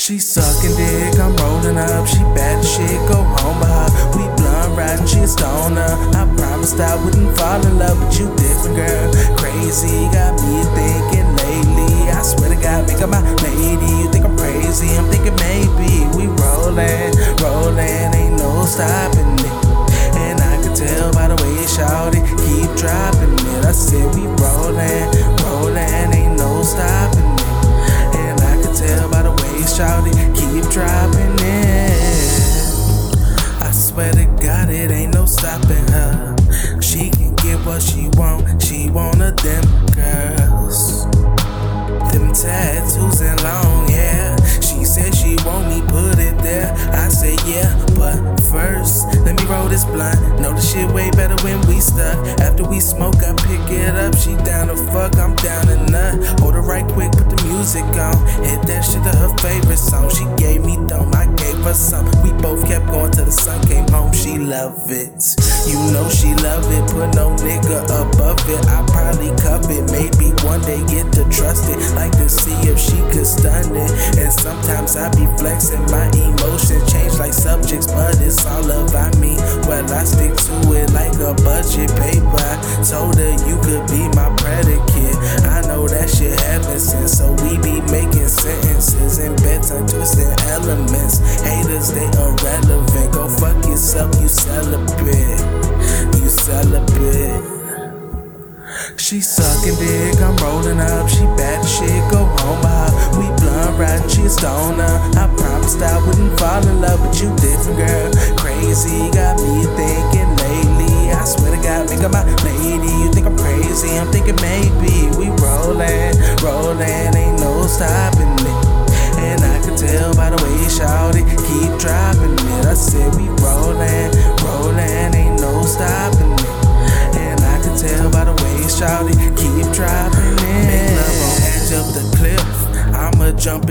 She sucking dick, I'm rolling up. She bad shit, go home by her. We blunt riding, she a stoner. I promised I wouldn't fall in love with you, different girl. Crazy, got me thinking lately. I swear to God, make her my lady. But first let me roll this blunt. Know the shit way better when we stuck. After we smoke, I pick it up. She down to fuck, I'm down to nut. Hold her right quick, put the music on. Hit that shit to her favorite song. She gave me dome, I gave her some. We both kept going till the sun came home. She love it. You know she love it. Put no nigga above it. I probably cuff it. Maybe one day get to trust it. Like to see if she could stun it. And sometimes I be flexing my emotions. Change like subjects, but it's all about me. Well, I stick to it like a budget paper. I Told her you could be my predicate. I know that shit happens so we be making sentences and bedtime twisting elements. Haters, they irrelevant. Go fuck yourself, you celibate. You celibate. She sucking dick, I'm rolling up. She bad shit, go home her. We riding, she stoner. I promised I wouldn't fall in love with you, different girl. Crazy, got me thinking lately. I swear to God, make her my lady. You think I'm crazy? I'm thinking maybe we rolling, rolling, ain't no stopping it. And I can tell by the way you shout it, keep dropping it. I said we rolling,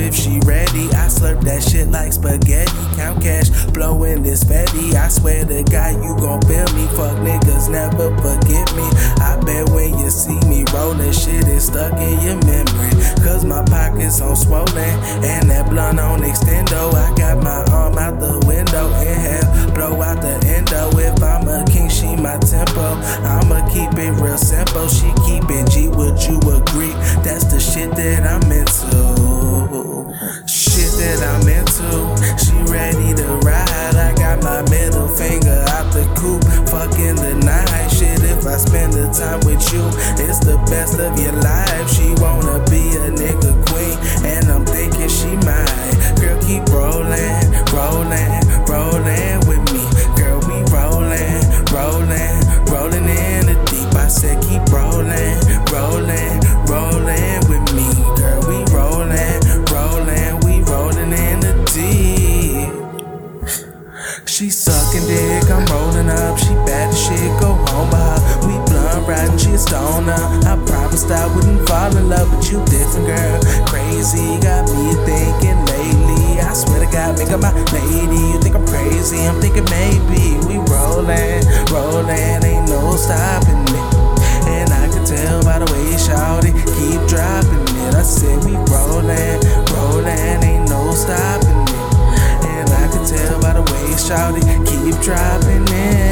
if she ready. I slurp that shit like spaghetti. Count cash, blowing this fatty. I swear to God, you gon' feel me. Fuck niggas, never forget me. I bet when you see me rolling, shit is stuck in your memory. Cause my pockets on swollen, and that blunt on extendo. I got my arm out the window, inhale, blow out the endo. If I'm a king, she my tempo. I'ma keep it real simple. She keep it G, would you agree? That's the shit that I'm make her my lady. You think I'm crazy? I'm thinking maybe we rolling, rolling, ain't no stopping it. And I can tell by the way you shout it, keep dropping it. I said we rolling, rolling, ain't no stopping it. And I can tell by the way you shout it, keep dropping it.